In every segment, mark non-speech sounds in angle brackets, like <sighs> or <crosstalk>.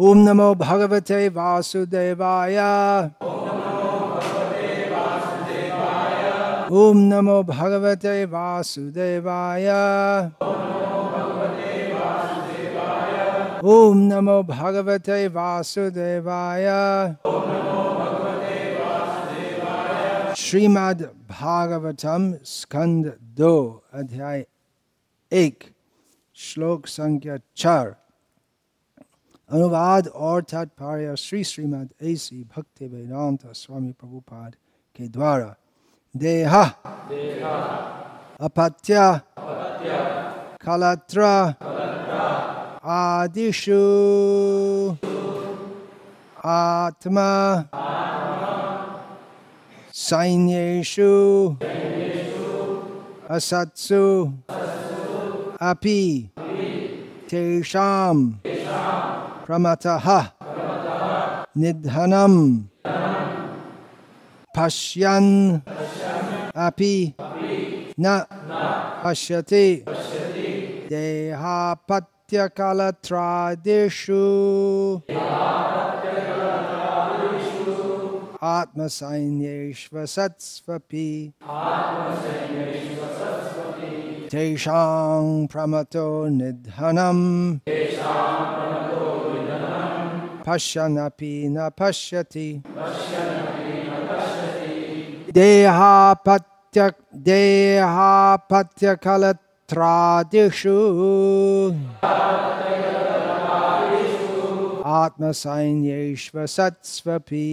ॐ नमो भगवते वासुदेवाय। ॐ नमो भगवते वासुदेवाय। ॐ नमो भगवते वासुदेवाय। श्रीमद् भागवतम स्कंद दो अध्याय एक, श्लोक संख्या चार। अनुवाद और तात्पर्य श्री श्रीमद ऐसी भक्ति वेदांत स्वामी प्रभुपाद के द्वारा। देह। अपत्य। कलत्र। आदिषु। आत्मा। सैन्येषु। असत्सु। अपि। तेषां प्रमतः निधनं पश्यन् अपि न पश्यति देहापत्यकलत्रादिषु आत्मसैन्येष्वसत्स्वपि तेषां प्रमतो निधनम् पश्यन्नपि न पश्यति देहापत्य देहापत्यकलत्रादिषु आत्मसैन्येष्वसत्स्वपि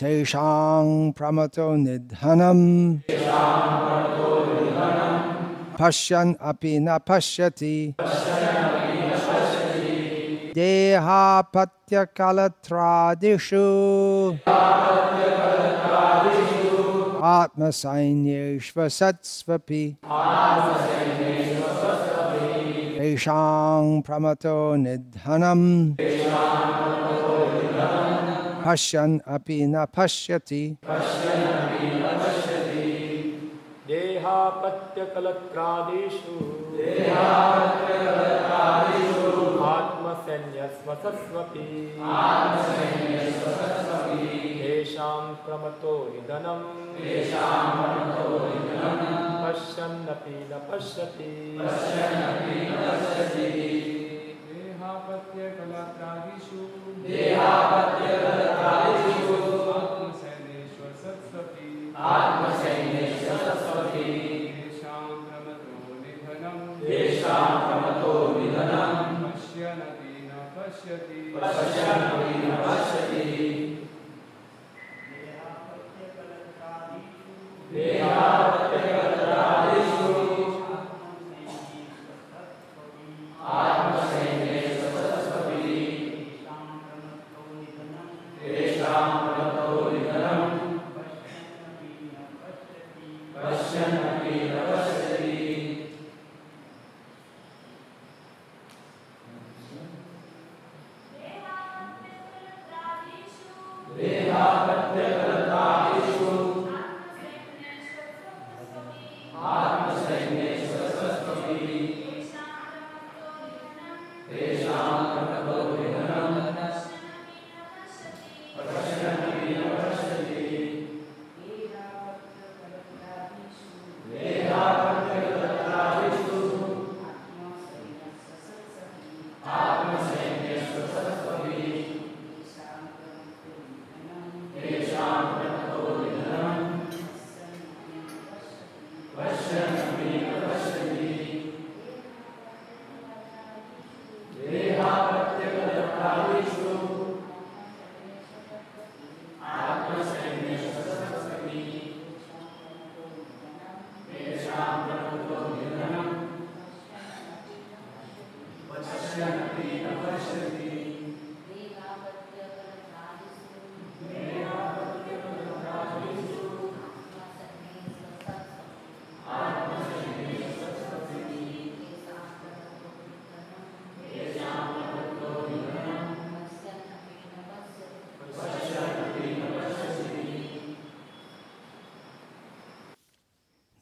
तेषां प्रमतो निधनम् पश्यन् अपि न पश्यति देहापत्यकलत्रादिषु। आत्मसैन्येष्वसत्स्वपि। तेषां प्रमतो निधनम् पश्यन् अपि न पश्यति। देहापत्यकलत्रादिषु। आत्मसैन्यस्वसस्वपि तेषां प्रमतो निधनं। पश्यन्नपि न पश्यति। देहापत्यकलात्रादिषु आत्मसैन्येष्वसत्स्वपि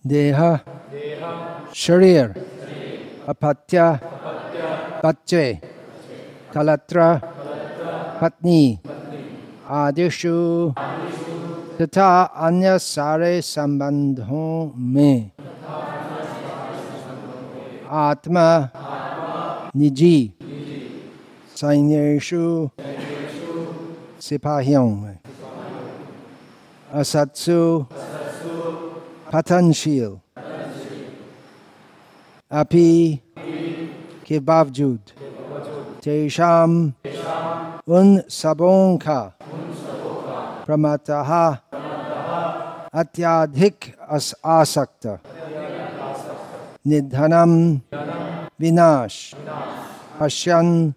देह। शरीर। अपत्य बच्चे कलत्र। पत्नी। आदिशु तथा अन्य सारे संबंधों में। आत्मा। निजी। सैन्येषु। सिपाहियों में। असत्सु। Hatanshil, Api Kebabjud. Tesham Un Sabonka. Pramataha Atyadhik as Asakta. Nidhanam Vinash. Pashyan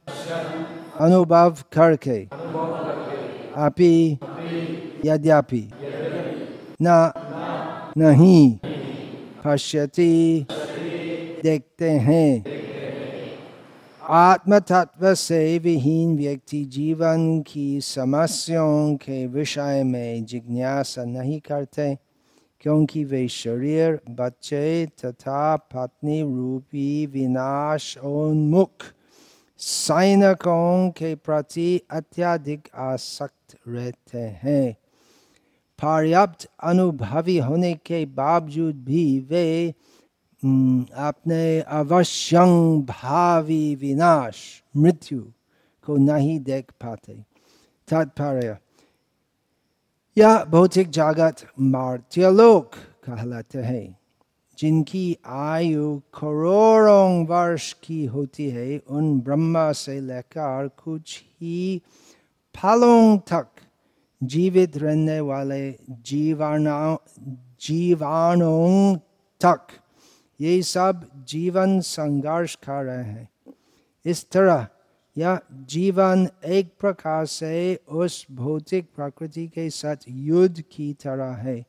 Anubhav Karke. Api Yadyapi. Na नहीं। पश्यति देखते हैं। आत्म तत्व से विहीन व्यक्ति जीवन की समस्याओं के विषय में जिज्ञासा नहीं करते, क्योंकि वे शरीर, बच्चे तथा पत्नी रूपी विनाश उन्मुख सैनिकों के प्रति अत्यधिक आसक्त रहते हैं। पर्याप्त अनुभवी होने के बावजूद भी वे अपने अवश्यं भावी विनाश, मृत्यु को नहीं देख पाते। तात्पर्य, यह भौतिक जगत मार्त्यलोक कहलाते हैं, जिनकी आयु करोड़ों वर्ष की होती है। उन ब्रह्मा से लेकर कुछ ही फलों तक जीवित रहने वाले जीवाणु जीवाणुओं तक ये सब जीवन संघर्ष कर रहे हैं इस तरह यह जीवन एक प्रकार से उस भौतिक प्रकृति के साथ युद्ध की तरह है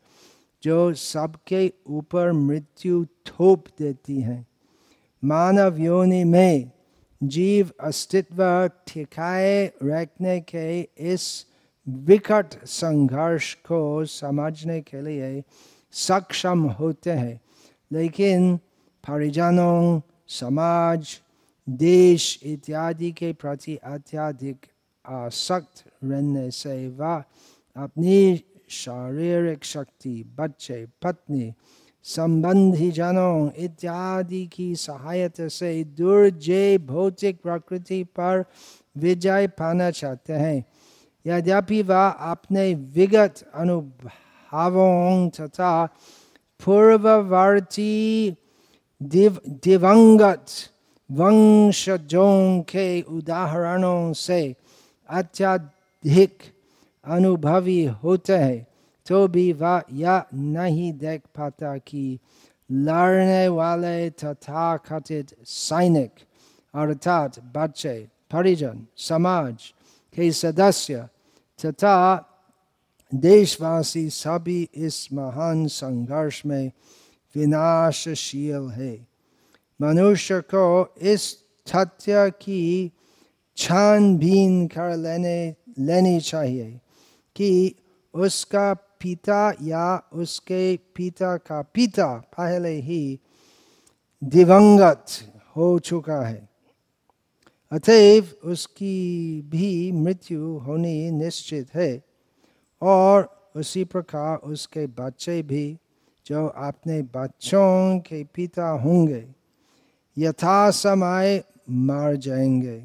जो सबके ऊपर मृत्यु थोप देती है मानव योनि में जीव अस्तित्व ठिकाए रखने के इस विकट संघर्ष को समझने के लिए सक्षम होते हैं। लेकिन परिजनों, समाज, देश इत्यादि के प्रति अत्यधिक आसक्त रहने से वह अपनी शारीरिक शक्ति, बच्चे, पत्नी, संबंधी जनों इत्यादि की सहायता से दुर्जय भौतिक प्रकृति पर विजय पाना चाहते हैं। यद्यपि वह अपने विगत अनुभवों तथा पूर्ववर्ती दिव, दिवंगत वंशजों के उदाहरणों से अत्यधिक अनुभवी होते हैं तो भी वह यह नहीं देख पाता कि लड़ने वाले तथा कथित सैनिक, अर्थात बच्चे, परिजन, समाज के सदस्य तथा देशवासी सभी इस महान संघर्ष में विनाशशील है मनुष्य को इस तथ्य की छानबीन कर लेने लेनी चाहिए कि उसका पिता या उसके पिता का पिता पहले ही दिवंगत हो चुका है अतएव उसकी भी मृत्यु होनी निश्चित है। और उसी प्रकार उसके बच्चे भी, जो अपने बच्चों के पिता होंगे यथा समय मर जाएँगे।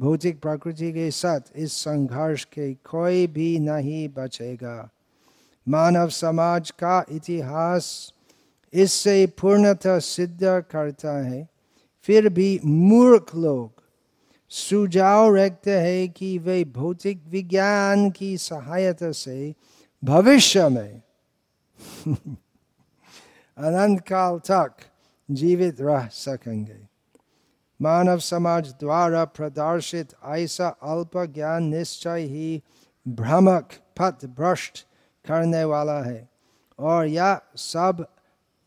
भौतिक प्रकृति के साथ इस संघर्ष के कोई भी नहीं बचेगा। मानव समाज का इतिहास इससे पूर्णतः सिद्ध करता है। फिर भी मूर्ख लोग सुझाव रखते हैं कि वे भौतिक विज्ञान की सहायता से भविष्य में <laughs> अनंत काल तक जीवित रह सकेंगे। मानव समाज द्वारा प्रदर्शित ऐसा अल्प ज्ञान निश्चय ही भ्रमक पथ भ्रष्ट करने वाला है और यह सब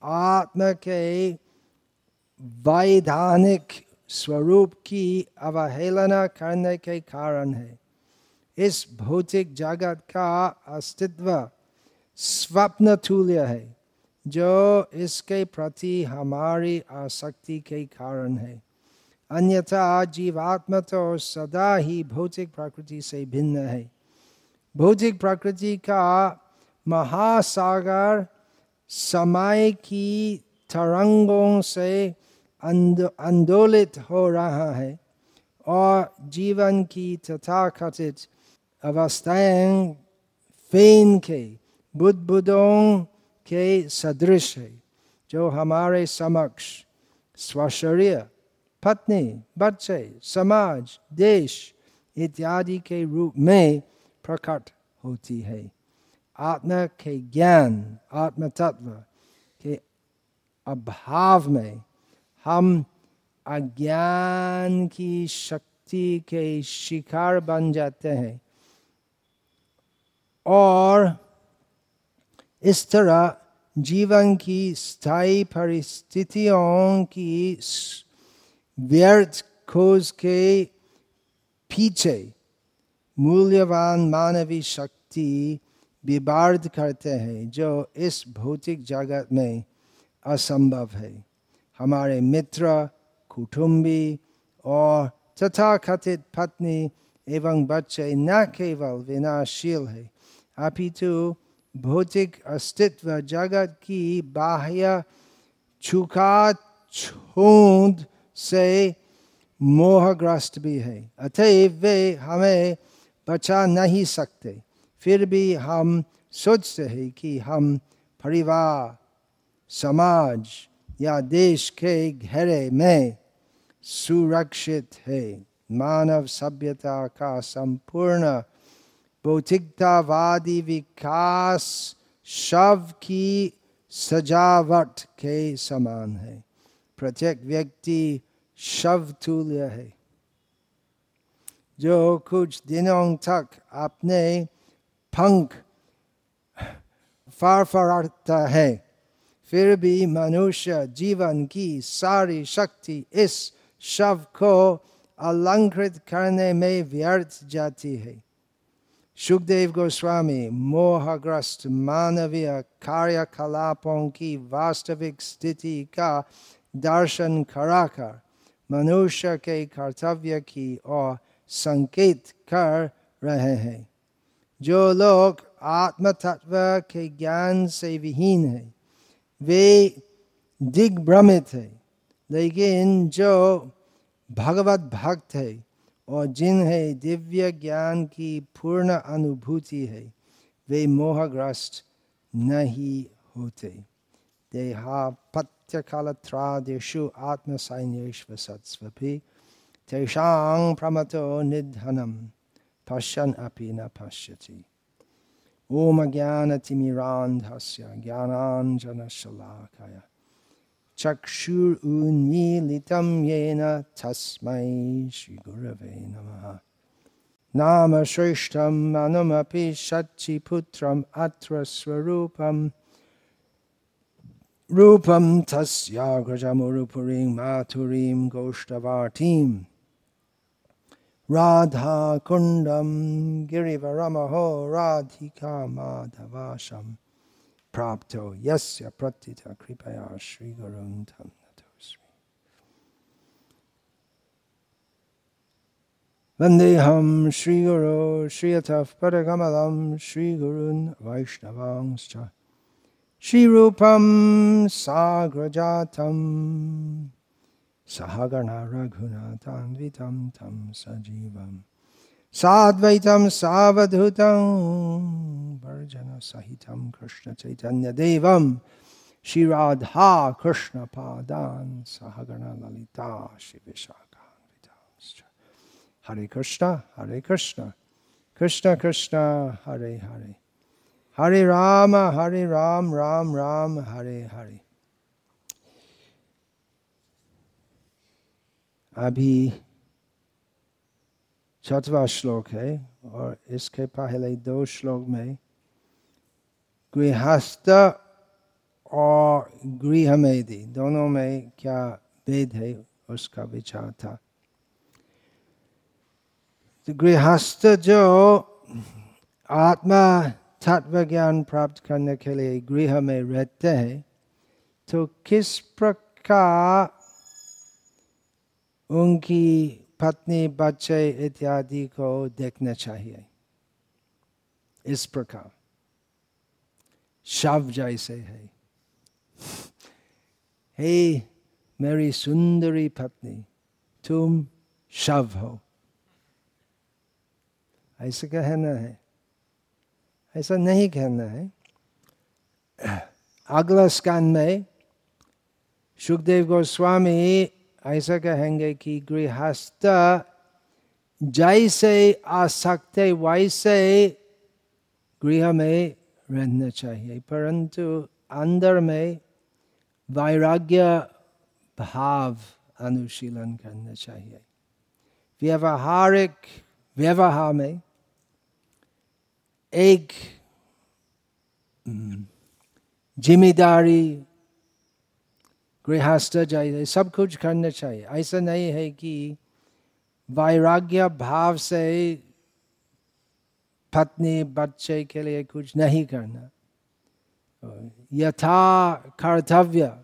आत्म के वैधानिक स्वरूप की अवहेलना करने के कारण है। इस भौतिक जगत का अस्तित्व स्वप्न तुल्य है, जो इसके प्रति हमारी आसक्ति के कारण है। अन्यथा जीवात्मा तो सदा ही भौतिक प्रकृति से भिन्न है। भौतिक प्रकृति का महासागर समय की तरंगों से आंदोलित हो रहा है और जीवन की तथाकथित अवस्थाएँ फेन के बुद्धबुदों के सदृश है, जो हमारे समक्ष स्वशरीर, पत्नी, बच्चे, समाज, देश इत्यादि के रूप में प्रकट होती है। आत्मा के ज्ञान आत्म तत्व के अभाव में हम अज्ञान की शक्ति के शिकार बन जाते हैं। और इस तरह जीवन की स्थायी परिस्थितियों की व्यर्थ खोज के पीछे मूल्यवान मानवीय शक्ति विबार्द करते हैं, जो इस भौतिक जगत में असंभव है। हमारे मित्र कुटुम्बी और तथा कथित पत्नी एवं बच्चे न केवल विनाशील है। अपितु भौतिक अस्तित्व जगत की बाह्य छुका छूंद से मोहग्रस्त भी है। अतएव वे हमें बचा नहीं सकते। फिर भी हम सोचते हैं कि हम परिवार, समाज या देश के घेरे में सुरक्षित है। मानव सभ्यता का संपूर्ण भौतिकतावादी विकास शव की सजावट के समान है। प्रत्येक व्यक्ति शव तुल्य है। जो कुछ दिनों तक अपने पंख फरफराता है फिर भी मनुष्य जीवन की सारी शक्ति इस शव को अलंकृत करने में व्यर्थ जाती है। सुखदेव गोस्वामी, मोहग्रस्त मानवीय कार्यकलापों की वास्तविक स्थिति का दर्शन कराकर मनुष्य के कर्तव्य की ओर संकेत कर रहे हैं। जो लोग आत्म तत्व के ज्ञान से विहीन है वे दिग्भ्रमित है लेकिन जो भगवत भक्त है और जिन्हें दिव्य ज्ञान की पूर्ण अनुभूति है, वे मोहग्रस्त नहीं होते। देहापत्यकालत्रादिषु आत्मसैन्येष्वसत्स्वपि तेषां प्रमतो निधनं, पश्यन् अपि न पश्यति। ॐ ज्ञानतिमिरान्धस्य ज्ञानाञ्जनशलाकय चक्षुरुन्मीलितं येन तस्मै श्रीगुरवे नमः नाम श्रेष्ठम् अनुमपि शचिपुत्रम् अत्र स्वरूपं रूपं तस्याग्रजमुरुपुरीं माथुरीं गोष्ठवाटीम् राधाकुण्डं गिरिवरमहो राधिका माधवाशं प्राप्तो यस्य प्रतित कृपया श्रीगुरुं तं नतोऽस्मि वन्देऽहं श्रियतः पदकमलं श्रीगुरून् वैष्णवांश्च श्रीरूपं साग्रजातम् सहगणा रघुनाथान्वितं तं सजीवं साद्वैतं सावधूतं वर्जनसहितं कृष्णचैतन्यदेवं श्रीराधा कृष्णपादान् सहगणललिता शिविशाखान्वितांश्च हरे कृष्ण हरे कृष्ण कृष्ण कृष्ण हरे हरे हरे राम हरे राम राम राम हरे हरे अभी छठवा श्लोक है और इसके पहले दो श्लोक में गृहस्थ और गृह में दी दोनों में क्या भेद है उसका विचार था। तो गृहस्थ जो आत्मा तत्व ज्ञान प्राप्त करने के लिए गृह में रहते हैं तो किस प्रकार उनकी पत्नी बच्चे इत्यादि को देखना चाहिए। इस प्रकार। शव जैसे है। हे मेरी सुंदरी पत्नी, तुम शव हो। ऐसा कहना है। ऐसा नहीं कहना है। अगला स्कैन में सुखदेव गोस्वामी ऐसा कहेंगे कि गृहस्थ जैसे आ सकते वैसे गृह में रहना चाहिए, परंतु अंदर में वैराग्य भाव अनुशीलन करना चाहिए। व्यवहारिक व्यवहार में एक ज़िम्मेदारी गृहस्थ चाहिए सब कुछ करना चाहिए। ऐसा नहीं है कि वैराग्य भाव से पत्नी बच्चे के लिए कुछ नहीं करना। यथा कर्तव्य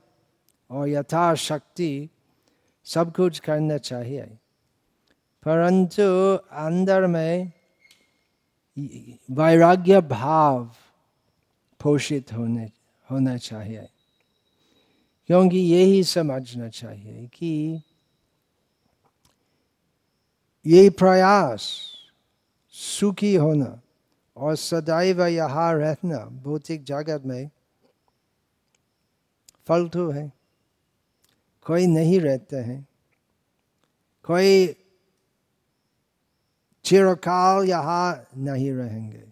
और यथा शक्ति सब कुछ करना चाहिए। परंतु अंदर में वैराग्य भाव पोषित होने, होना चाहिए। क्योंकि यही समझना चाहिए कि ये प्रयास सुखी होना और सदैव यहाँ रहना भौतिक जगत में फलतू है। कोई नहीं रहते हैं। कोई चिरकाल यहाँ नहीं रहेंगे।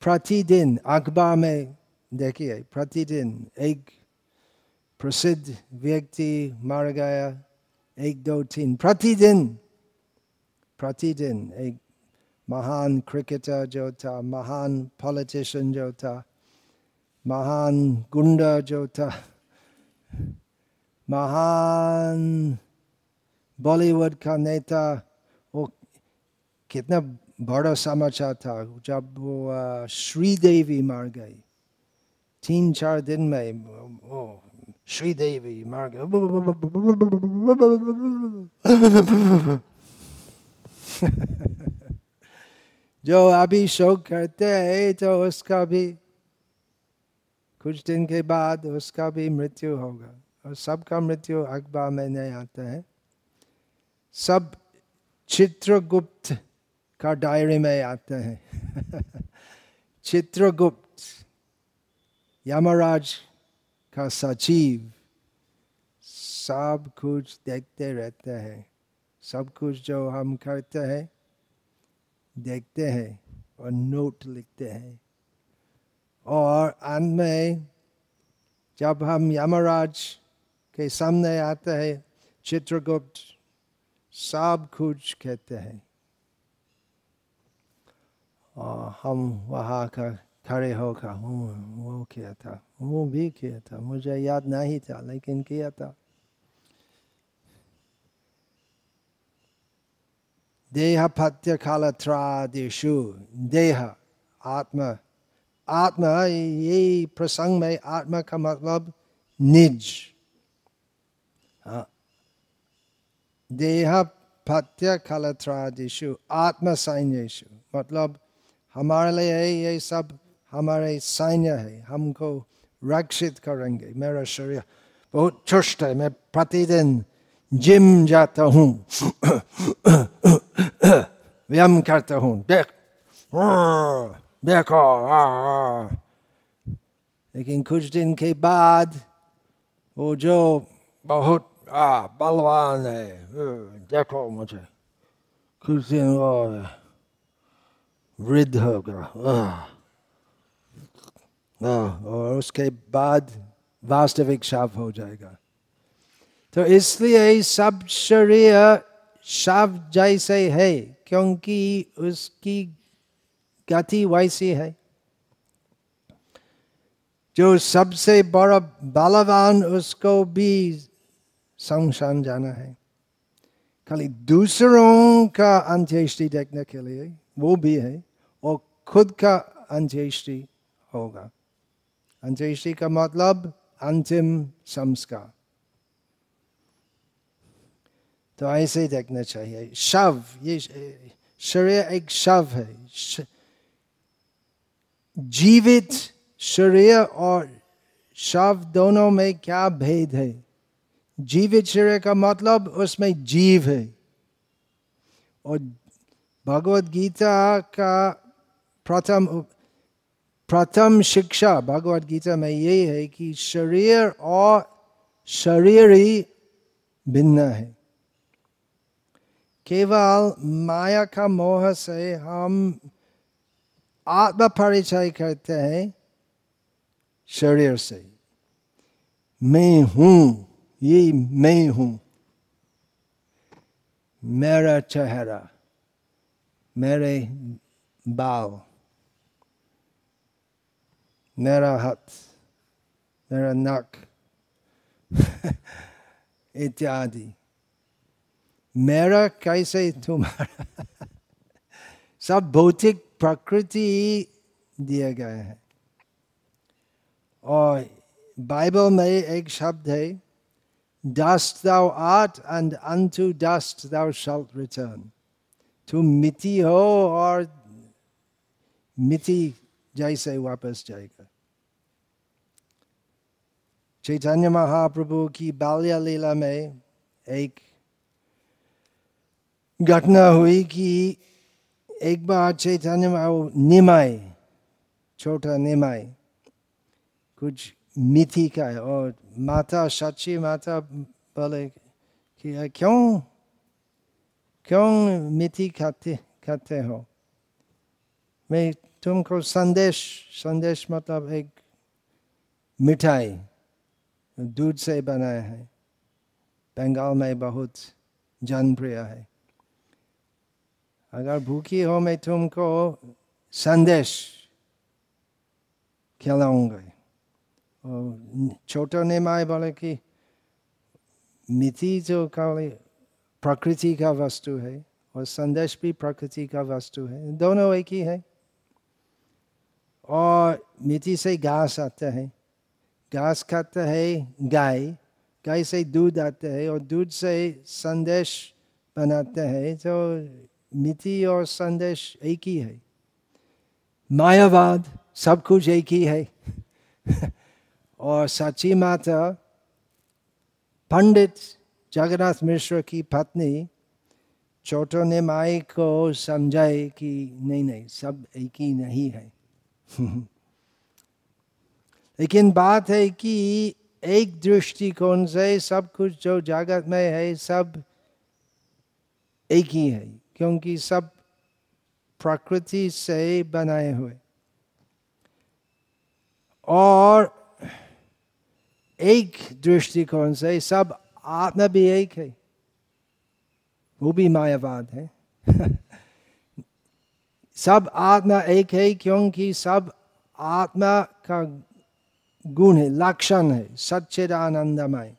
प्रतिदिन अखबार में देखिए, प्रतिदिन एक प्रसिद्ध व्यक्ति मर गया एक दो तीन। प्रतिदिन प्रतिदिन एक महान क्रिकेटर जो था, महान पॉलिटिशियन जो था, महान गुंडा जो था, महान बॉलीवुड का नेता, वो कितना बड़ा समाचार था, जब वो श्रीदेवी मार गई। तीन चार दिन में वो श्रीदेवी मर गई जो अभी शोक करते हैं तो उसका भी कुछ दिन के बाद उसका भी मृत्यु होगा और सबका मृत्यु अखबार में नहीं आता है सब चित्रगुप्त का डायरी में आते हैं चित्रगुप्त यमराज का सचिव सब कुछ देखते रहते हैं। सब कुछ जो हम करते हैं, देखते हैं और नोट लिखते हैं। और अंत में जब हम यमराज के सामने आते हैं, चित्रगुप्त सब कुछ कहते हैं। और हम वहाँ का खड़े होकर, हूँ, वो किया था, वो भी किया था, मुझे याद नहीं था, लेकिन किया था। देह पत्य कालत्रादिशु देह, आत्मा आत्मा, ये प्रसंग में आत्मा का मतलब निज। देह पत्य कलत्रादिशु आत्म सैन्यशु मतलब हमारे लिए ये सब हमारे सैन्य है, हमको रक्षित करेंगे। मेरा शरीर बहुत चुष्ट है, मैं प्रतिदिन जिम जाता हूँ। व्यायाम करता हूँ। देख। देखो। लेकिन कुछ दिन के बाद वो जो बहुत, आ, बलवान है देखो मुझे। कुछ दिन वो वृद्ध होगा और उसके बाद वास्तविक शव हो जाएगा। तो इसलिए सब शरीर शव जैसे है, क्योंकि उसकी गति वैसी है। जो सबसे बड़ा बलवान, उसको भी संसान जाना है। खाली दूसरों का अंत्येष्टि देखने के लिए वो भी है, और खुद का अंत्येष्टि होगा। अंत्येष्टि का मतलब अंतिम संस्कार तो ऐसे ही देखना चाहिए शव ये शरीर एक शव है श- जीवित शरीर और शव दोनों में क्या भेद है जीवित शरीर का मतलब उसमें जीव है और भगवत गीता का प्रथम प्रथम शिक्षा भगवत गीता में यही है कि शरीर और शरीर ही भिन्न है केवल माया का मोह से हम आत्म परिचय करते हैं शरीर से मैं हूँ ये मैं हूँ मेरा चेहरा मेरे बाल मेरा हाथ मेरा नाक इत्यादि मेरा कैसे तुम्हारा सब भौतिक प्रकृति दिए गए हैं और बाइबल में एक शब्द है dust thou art and unto dust thou shalt return. तुम मिट्टी हो और मिट्टी जैसे वापस जाएगा चैतन्य महाप्रभु की बाल्य लीला में एक घटना हुई कि एक बार चैतन्य निमाई छोटा निमाय कुछ मिथि का है और माता सच्ची माता बोले कि क्यों क्यों मिथि खाते खाते हो मैं तुमको संदेश संदेश मतलब एक मिठाई दूध से बनाया है। बंगाल में बहुत जनप्रिय है। अगर भूखी हो, मैं तुमको संदेश खिलाऊँगा। और छोटो ने माए बोले कि मिथि जो खाली प्रकृति का वस्तु है और संदेश भी प्रकृति का वस्तु है, दोनों एक ही है। और मिट्टी से घास आता है। घास खाता है, गाय। गाय से दूध आता है और दूध से संदेश बनाते हैं तो मिट्टी और संदेश एक ही है। मायावाद सब कुछ एक ही है। <laughs> और सची माता, पंडित जगन्नाथ मिश्र की पत्नी छोटो ने माई को समझाए कि नहीं नहीं, सब एक ही नहीं है। <laughs> लेकिन बात है कि एक दृष्टिकोण से सब कुछ जो जगत में है, सब एक ही है, क्योंकि सब प्रकृति से बनाए हुए। और एक दृष्टिकोण से सब आत्मा भी एक है, वो भी मायावाद है। <laughs> सब आत्मा एक है, क्योंकि सब आत्मा का गुण है लक्षण है सच्चिदानंदमय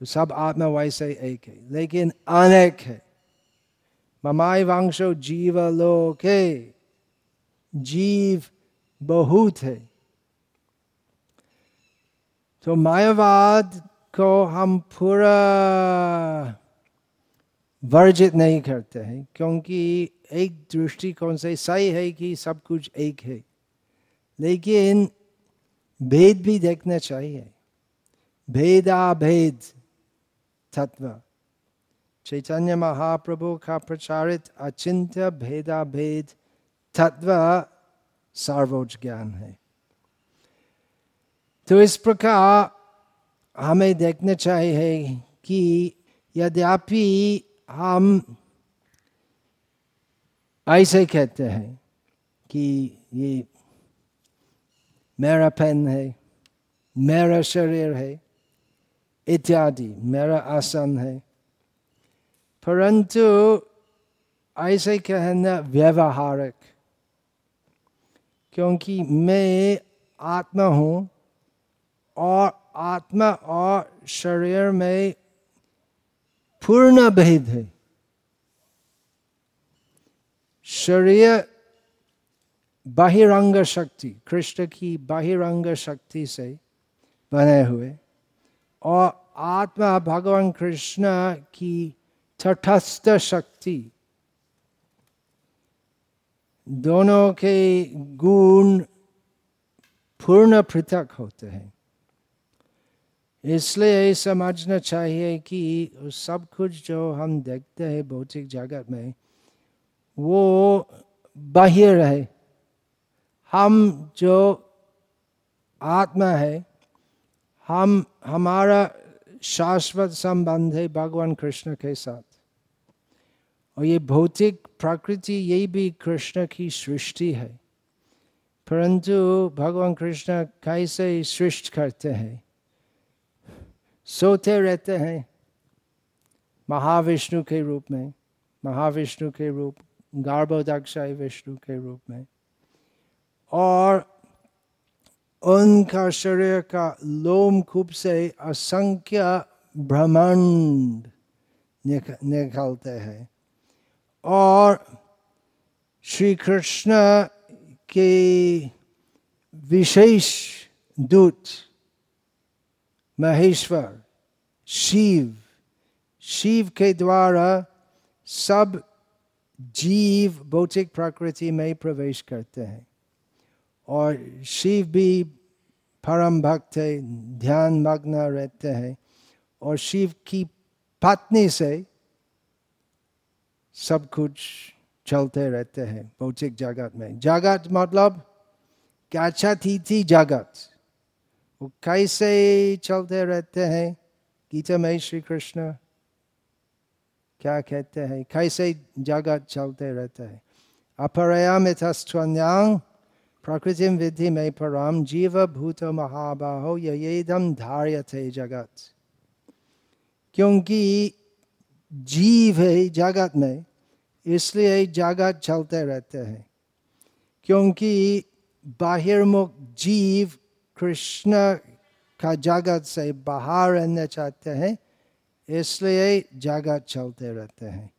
तो सब आत्मा वैसे एक है, लेकिन अनेक है। ममाय वंशो जीव लोके जीव बहुत है। तो मायावाद को हम पूरा वर्जित नहीं करते हैं, क्योंकि एक दृष्टिकोण से सही है कि सब कुछ एक है। लेकिन भेद भी देखना चाहिए। भेदा भेद तत्व। चैतन्य महाप्रभु का प्रचारित अचिंत्य भेदा भेद तत्व सर्वोच्च ज्ञान है। तो इस प्रकार हमें देखना चाहिए कि यद्यपि हम ऐसे कहते हैं कि ये मेरा पेन है, मेरा शरीर है, इत्यादि, मेरा आसन है। परंतु ऐसे कहना व्यवहारिक, क्योंकि मैं आत्मा हूँ और आत्मा और शरीर में पूर्ण भेद है। शरीर बहिरंग शक्ति, कृष्ण की बहिरंग शक्ति से बने हुए। और आत्मा भगवान कृष्ण की तटस्थ शक्ति, दोनों के गुण पूर्ण पृथक होते हैं। इसलिए समझना चाहिए कि सब कुछ जो हम देखते हैं भौतिक जगत में, वो बाह्य है हम जो आत्मा है, हम, हमारा शाश्वत संबंध है भगवान कृष्ण के साथ। और ये भौतिक प्रकृति यही भी कृष्ण की सृष्टि है। परंतु भगवान कृष्ण कैसे सृष्ट करते हैं? सोते रहते हैं महाविष्णु के रूप में, महाविष्णु के रूप गर्भोदक्षाय विष्णु के रूप में। और उनका शरीर का लोम खूब से असंख्य ब्रह्मांड निकलते हैं। और श्री कृष्ण के विशेष दूत, महेश्वर, शिव शिव के द्वारा सब जीव, भौतिक प्रकृति में प्रवेश करते हैं। और शिव भी परम भक्त है, ध्यान मग्न रहते हैं। और शिव की पत्नी से सब कुछ चलते रहते हैं भौतिक जगत में। जगत मतलब क्या अच्छा थी थी जगत। वो कैसे चलते रहते हैं? गीता में श्री कृष्ण क्या कहते हैं? कैसे जगत चलते रहते हैं? अपरयाम यथस्वन्यांग प्रकृति विधि में पराम जीव भूत महाबाहो येदम धार्य थे जगत। क्योंकि जीव है जगत में, इसलिए जगत चलते रहते हैं। क्योंकि बाहिर्मुख जीव कृष्ण का जगत से बाहर रहना चाहते हैं, इसलिए जगत चलते रहते हैं।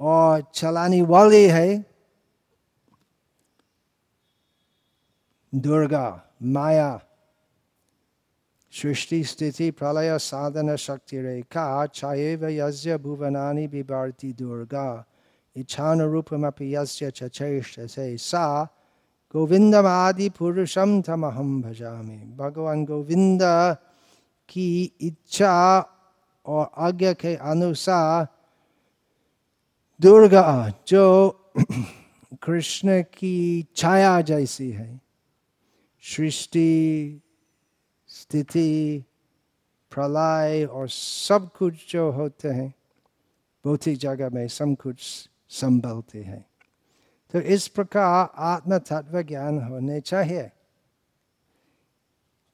और चलाने वाली है दुर्गा, माया, सृष्टि, स्थिति, प्रलय, साधन, शक्ति, रेखा छाएव यज्ञ भुवनानि बिभारती दुर्गा। इच्छान रूपमपि यस्य चेष्ट से सा गोविंदमादि पुरुषम तमहम भजामि। भगवान गोविंद की इच्छा और आज्ञा के अनुसार दुर्गा जो <clears throat> कृष्ण की छाया जैसी है सृष्टि स्थिति प्रलय और सब कुछ जो होते हैं भौतिक जगह में सब कुछ संभलते हैं। तो इस प्रकार आत्म तत्व ज्ञान होने चाहिए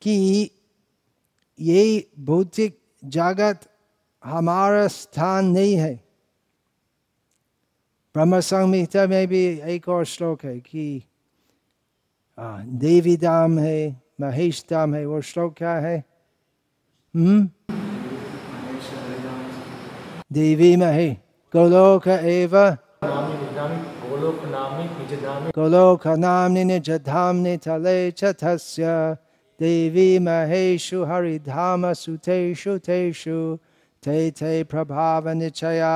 कि ये भौतिक जगत हमारा स्थान नहीं है। ब्रह्म संहिता में भी एक और श्लोक है कि देवी धाम है महेश धाम है वो श्लोक क्या है? हम्म? देवी महे गोलोक एव। गोलोक नाम्नि निज धाम्नि तले च तस्य देवी महेषु हरिधाम सुतेषु तेषु ते ते प्रभाव निचया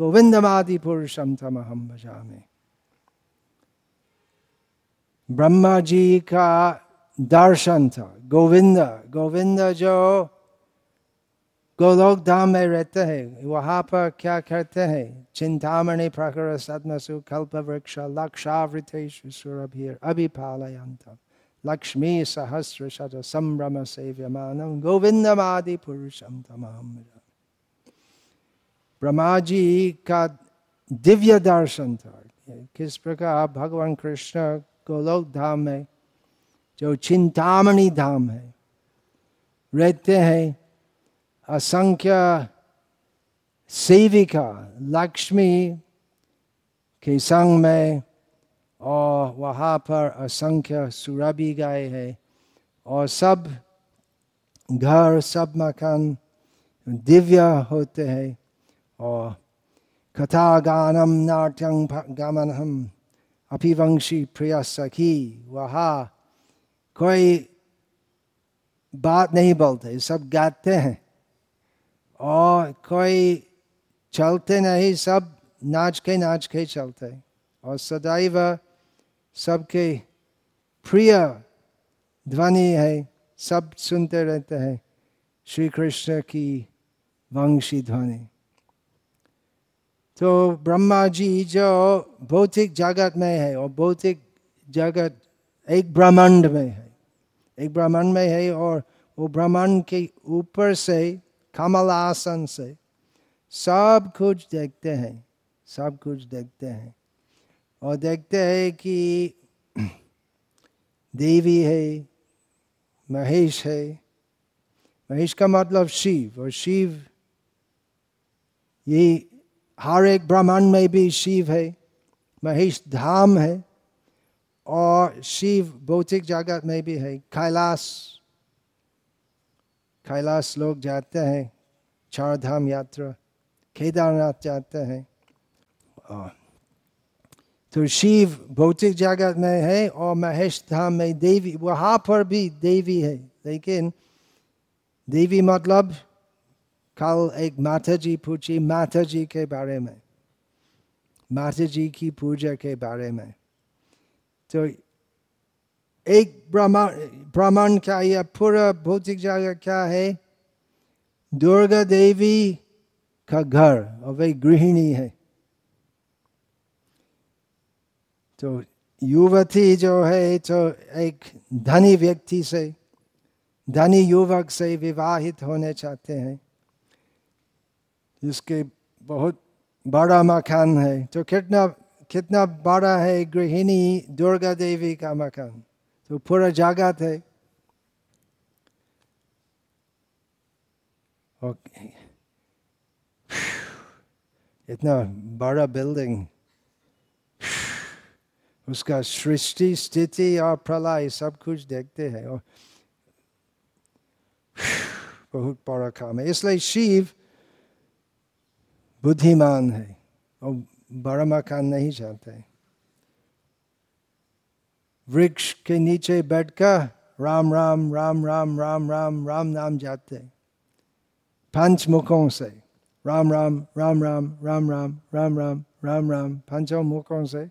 अविहिताश्च येन गोविंदमादिपुरुषम तमहम भजामि। ब्रह्मा जी का दर्शन था। गोविंद गोविंद जो गोलोक धाम में रहते हैं, वहाँ पर क्या करते हैं? चिंतामणि प्रकर सदमसु कल्प वृक्ष लक्षावृतेषु, सुरभिर अभिपालयंत लक्ष्मी सहस्र शत संभ्रम सेव्यमानम गोविंदमादि पुरुषम तमाम ब्रह्मा जी का दिव्य दर्शन था। किस प्रकार भगवान कृष्ण गोलोक धाम है, जो चिंतामणि धाम है, रहते हैं असंख्य सेविका, लक्ष्मी के संग में, और वहाँ पर असंख्य सुरभि गाय है, और सब घर, सब मकान दिव्य होते हैं। और कथा गानम नाट्यं गमनम अपिवंशी प्रिय सखी वहाँ, कोई बात नहीं बोलते, सब गाते हैं। और कोई चलते नहीं, सब नाच के नाच के चलते और सदैव सबके प्रिय ध्वनि है, सब सुनते रहते हैं श्री कृष्ण की वंशी ध्वनि। तो ब्रह्मा जी जो भौतिक जगत में है और भौतिक जगत एक ब्रह्मांड में है। एक ब्रह्मांड में है और वो ब्रह्मांड के ऊपर से कमल आसन से सब कुछ देखते हैं, सब कुछ देखते हैं। और देखते हैं कि <clears throat> देवी है, महेश है। महेश का मतलब शिव और शिव ये हर एक ब्रह्मांड में भी शिव है, महेश धाम है, और शिव भौतिक जगत में भी है। कैलाश कैलाश लोग जाते हैं चार धाम यात्रा, केदारनाथ जाते हैं। तो शिव भौतिक जगत में है और महेश धाम में देवी, वहाँ पर भी देवी है। लेकिन देवी मतलब कल एक माता जी पूछी माता जी के बारे में माता जी की पूजा के बारे में तो एक ब्रह्मांड क्या या पूरा भौतिक जगह क्या है दुर्गा देवी का घर और वे गृहिणी है तो युवती जो है तो एक धनी व्यक्ति से धनी युवक से विवाहित होने चाहते हैं जिसके बहुत बड़ा मकान है। तो कितना कितना बड़ा है गृहिणी दुर्गा देवी का मकान? तो पूरा जगत है। ओके। <sighs> इतना बड़ा बिल्डिंग <sighs> उसका सृष्टि, स्थिति और प्रलय सब कुछ देखते हैं। और <sighs> बहुत बड़ा काम है। इसलिए शिव बुद्धिमान है और बड़ा मकान नहीं चाहते वृक्ष के नीचे बैठकर राम राम राम राम राम राम राम नाम जाते पंच मुखों से राम राम राम राम राम राम राम राम राम राम पंचों मुखों से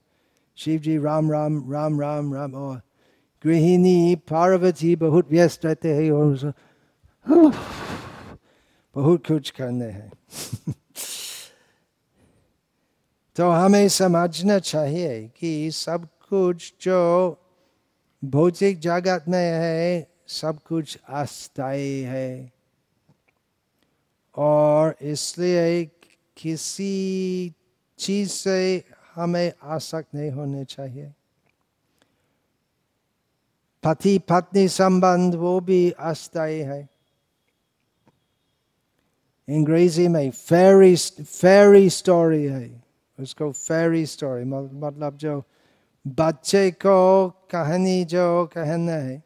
शिव जी राम राम राम राम राम और गृहिणी पार्वती बहुत व्यस्त रहते हैं और बहुत कुछ करने हैं तो हमें समझना चाहिए कि सब कुछ जो भौतिक जगत में है, सब कुछ अस्थायी है। और इसलिए किसी चीज़ से हमें आसक्त नहीं होने चाहिए। पति पत्नी संबंध वो भी अस्थायी है। अंग्रेज़ी में फेरी फेरी स्टोरी है। Let's go fairy story, matlab jo bache ko kahani jo kahane.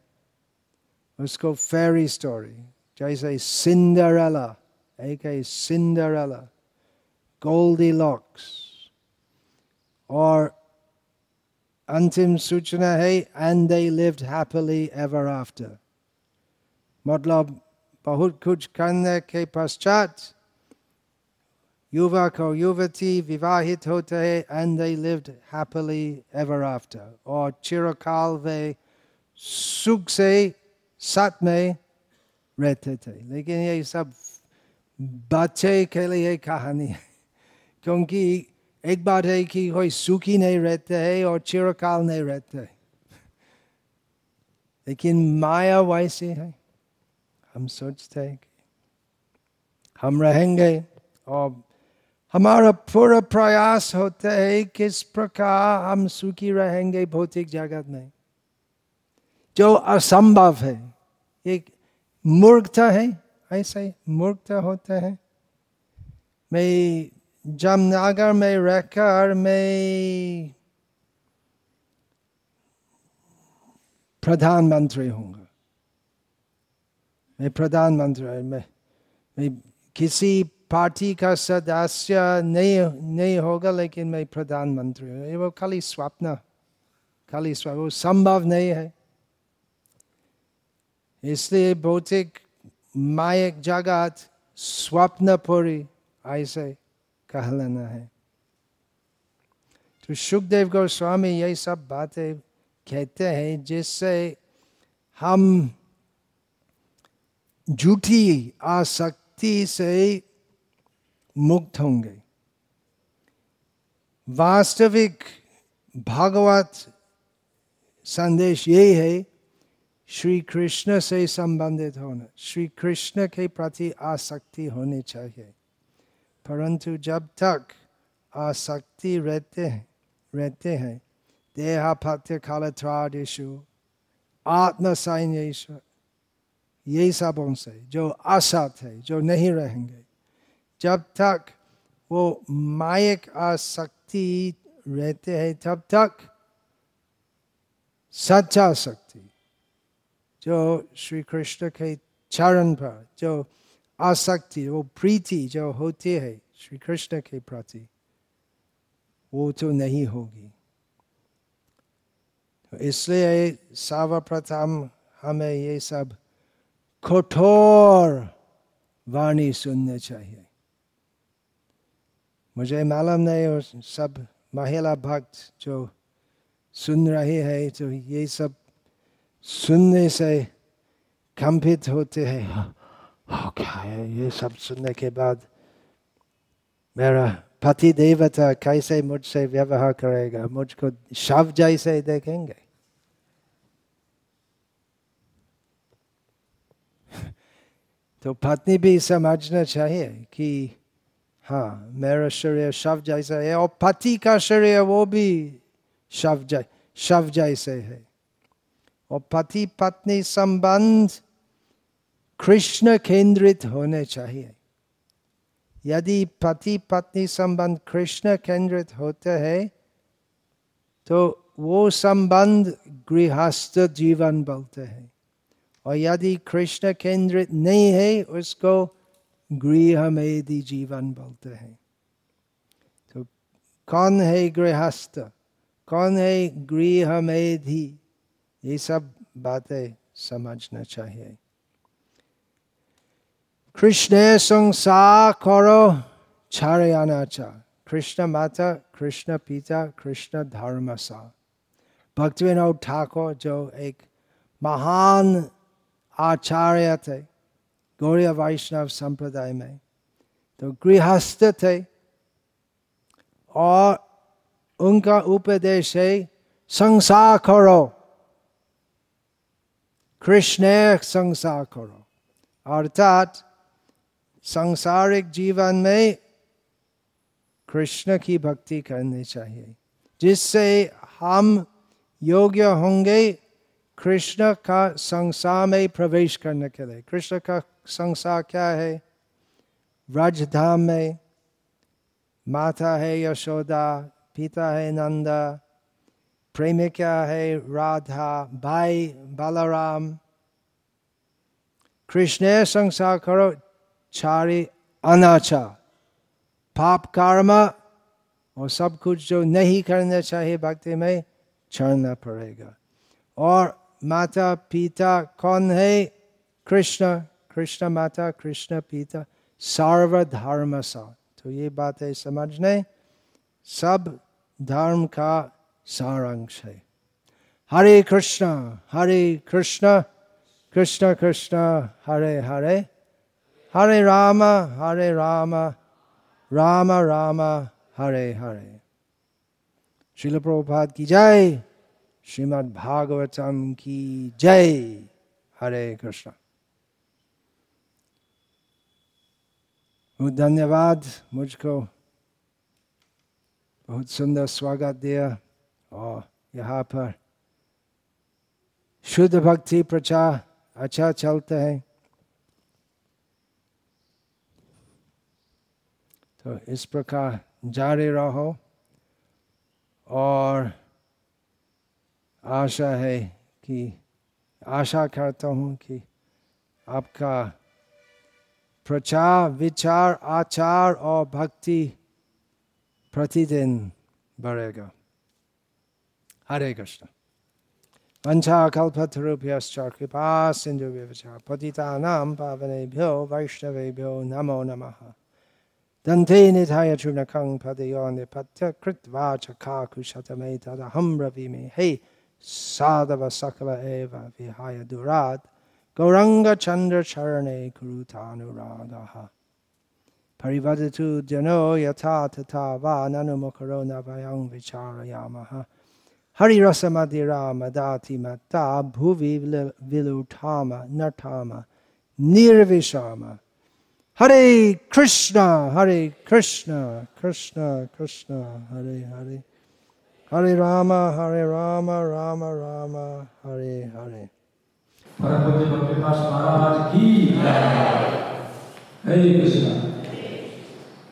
Let's go fairy story. Jaise Cinderella, aka Cinderella, Goldilocks, or Antim Suchana hai, and they lived happily ever after. Matlab bahut kuch karne ke paschat yuvak or yuvati vivahit hote, and they lived happily ever after. Or chirakalve sukse satme retete. लेकिन ये सब बच्चे के लिए कहानी है क्योंकि एक बात है कि कोई सुखी नहीं रहते है और चिरकाल नहीं रहते है लेकिन माया वैसी है हम सोचते हैं कि हम रहेंगे और हमारा पूरा प्रयास होता है किस प्रकार हम सुखी रहेंगे, भौतिक जगत में। जो असंभव है, एक मूर्खता है, ऐसे मूर्खता होता है। मैं जामनगर में रहकर मैं प्रधानमंत्री होंगे मैं प्रधानमंत्री, मैं मैं किसी पार्टी का सदस्य नहीं नहीं होगा, लेकिन मैं प्रधानमंत्री हूँ। वो खाली स्वप्न खाली स्वप्न वो संभव नहीं है। इसलिए भौतिक मायक जगत, स्वप्नपुरी, ऐसे कहलाना है। तो सुखदेव गोस्वामी यही सब बातें कहते हैं, जिससे हम झूठी आसक्ति से मुक्त होंगे। वास्तविक भागवत संदेश यही है श्री कृष्ण से संबंधित होना श्री कृष्ण के प्रति आसक्ति होनी चाहिए। परंतु जब तक आसक्ति रहते हैं रहते हैं देहा पत्य कालत्रादिशु आत्म सैन्य ये सबों से जो असत है, जो नहीं रहेंगे जब तक वो मायक आसक्ति रहते हैं, तब तक सच्चा शक्ति, जो श्री कृष्ण के चरण पर, जो आसक्ति, वो प्रीति जो होती है श्री कृष्ण के प्रति, वो तो नहीं होगी। तो इसलिए सर्वप्रथम हमें ये सब कठोर वाणी सुनने चाहिए। मुझे मालूम नहीं और सब महिला भक्त जो सुन रहे हैं तो ये सब सुनने से कंपित होते हैं। हाँ क्या है ये सब सुनने के बाद? मेरा पति देवता कैसे मुझसे व्यवहार करेगा? मुझको शव जैसे देखेंगे। <laughs> तो पत्नी भी समझना चाहिए कि हाँ मेरा शरीर शव जैसा है और पति का शरीर वो भी शव जै शव जैसे है और पति पत्नी संबंध कृष्ण केंद्रित होने चाहिए यदि पति पत्नी संबंध कृष्ण केंद्रित होते हैं तो वो संबंध गृहस्थ जीवन बोलते हैं और यदि कृष्ण केंद्रित नहीं है उसको गृह मेदी जीवन बोलते हैं तो कौन है गृहस्थ कौन है गृह मेधी ये सब बातें समझना चाहिए कृष्ण संसार करो चाह कृष्ण माता कृष्ण पिता कृष्ण धर्म सा भक्तिविनोद ठाकुर जो एक महान आचार्य थे गौरी वैष्णव संप्रदाय में तो गृहस्थ थे और उनका उपदेश है संसार करो कृष्ण संसार करो अर्थात सांसारिक जीवन में कृष्ण की भक्ति करनी चाहिए जिससे हम योग्य होंगे कृष्ण का संसार में प्रवेश करने के लिए कृष्ण का संसार क्या है? व्रजधाम में माता है यशोदा, पिता है नंदा। प्रेम क्या है? राधा, भाई बलराम। कृष्ण संसार करो छारी अनाचा। पाप कर्म और सब कुछ जो नहीं करना चाहिए भक्ति में छोड़ना पड़ेगा। और माता पिता कौन है? कृष्ण। कृष्ण माता कृष्ण पिता सर्वधर्म सा तो ये बात है, समझने? सब धर्म का सारांश है। हरे कृष्ण हरे कृष्ण कृष्ण कृष्ण, हरे हरे। हरे राम हरे राम राम राम, हरे हरे। शिल प्रभुपाद की जय। श्रीमद् भागवतम की जय। हरे कृष्ण। बहुत धन्यवाद मुझको। बहुत सुंदर स्वागत दिया। और यहाँ पर शुद्ध भक्ति प्रचार अच्छा चलता है। तो इस प्रकार जारी रहो। और आशा है कि, आशा करता हूँ कि आपका प्रचार विचार, आचार और भक्ति प्रतिदिन बढ़ेगा। हरे कृष्ण। पंचा वञ्चाकल्पतरुभ्यश्च कृपा सिन्धुभ्यश्च पतितानां पावनेभ्यो वैष्णवेभ्यो नमो नमः। दन्ते निधाय चूर्णकं पदयो निपत्य कृत्वा च काकुशतमेतदहं रविमे। हे साधव सकल एव विहाय दुरात् गौरङ्गचन्द्रचरणे कुरुतानुरागः परिवदतु जनो यथा तथा वा ननु मुखरो न वयं विचारयामः हरिरसमधिरामदातिमत्ता भुवि विलुठाम नठाम निर्विशाम हरे कृष्ण हरे कृष्ण कृष्ण कृष्ण हरे हरे हरे राम हरे राम राम राम हरे हरे परम पूज्य भक्ति महाराज की जय हरे कृष्ण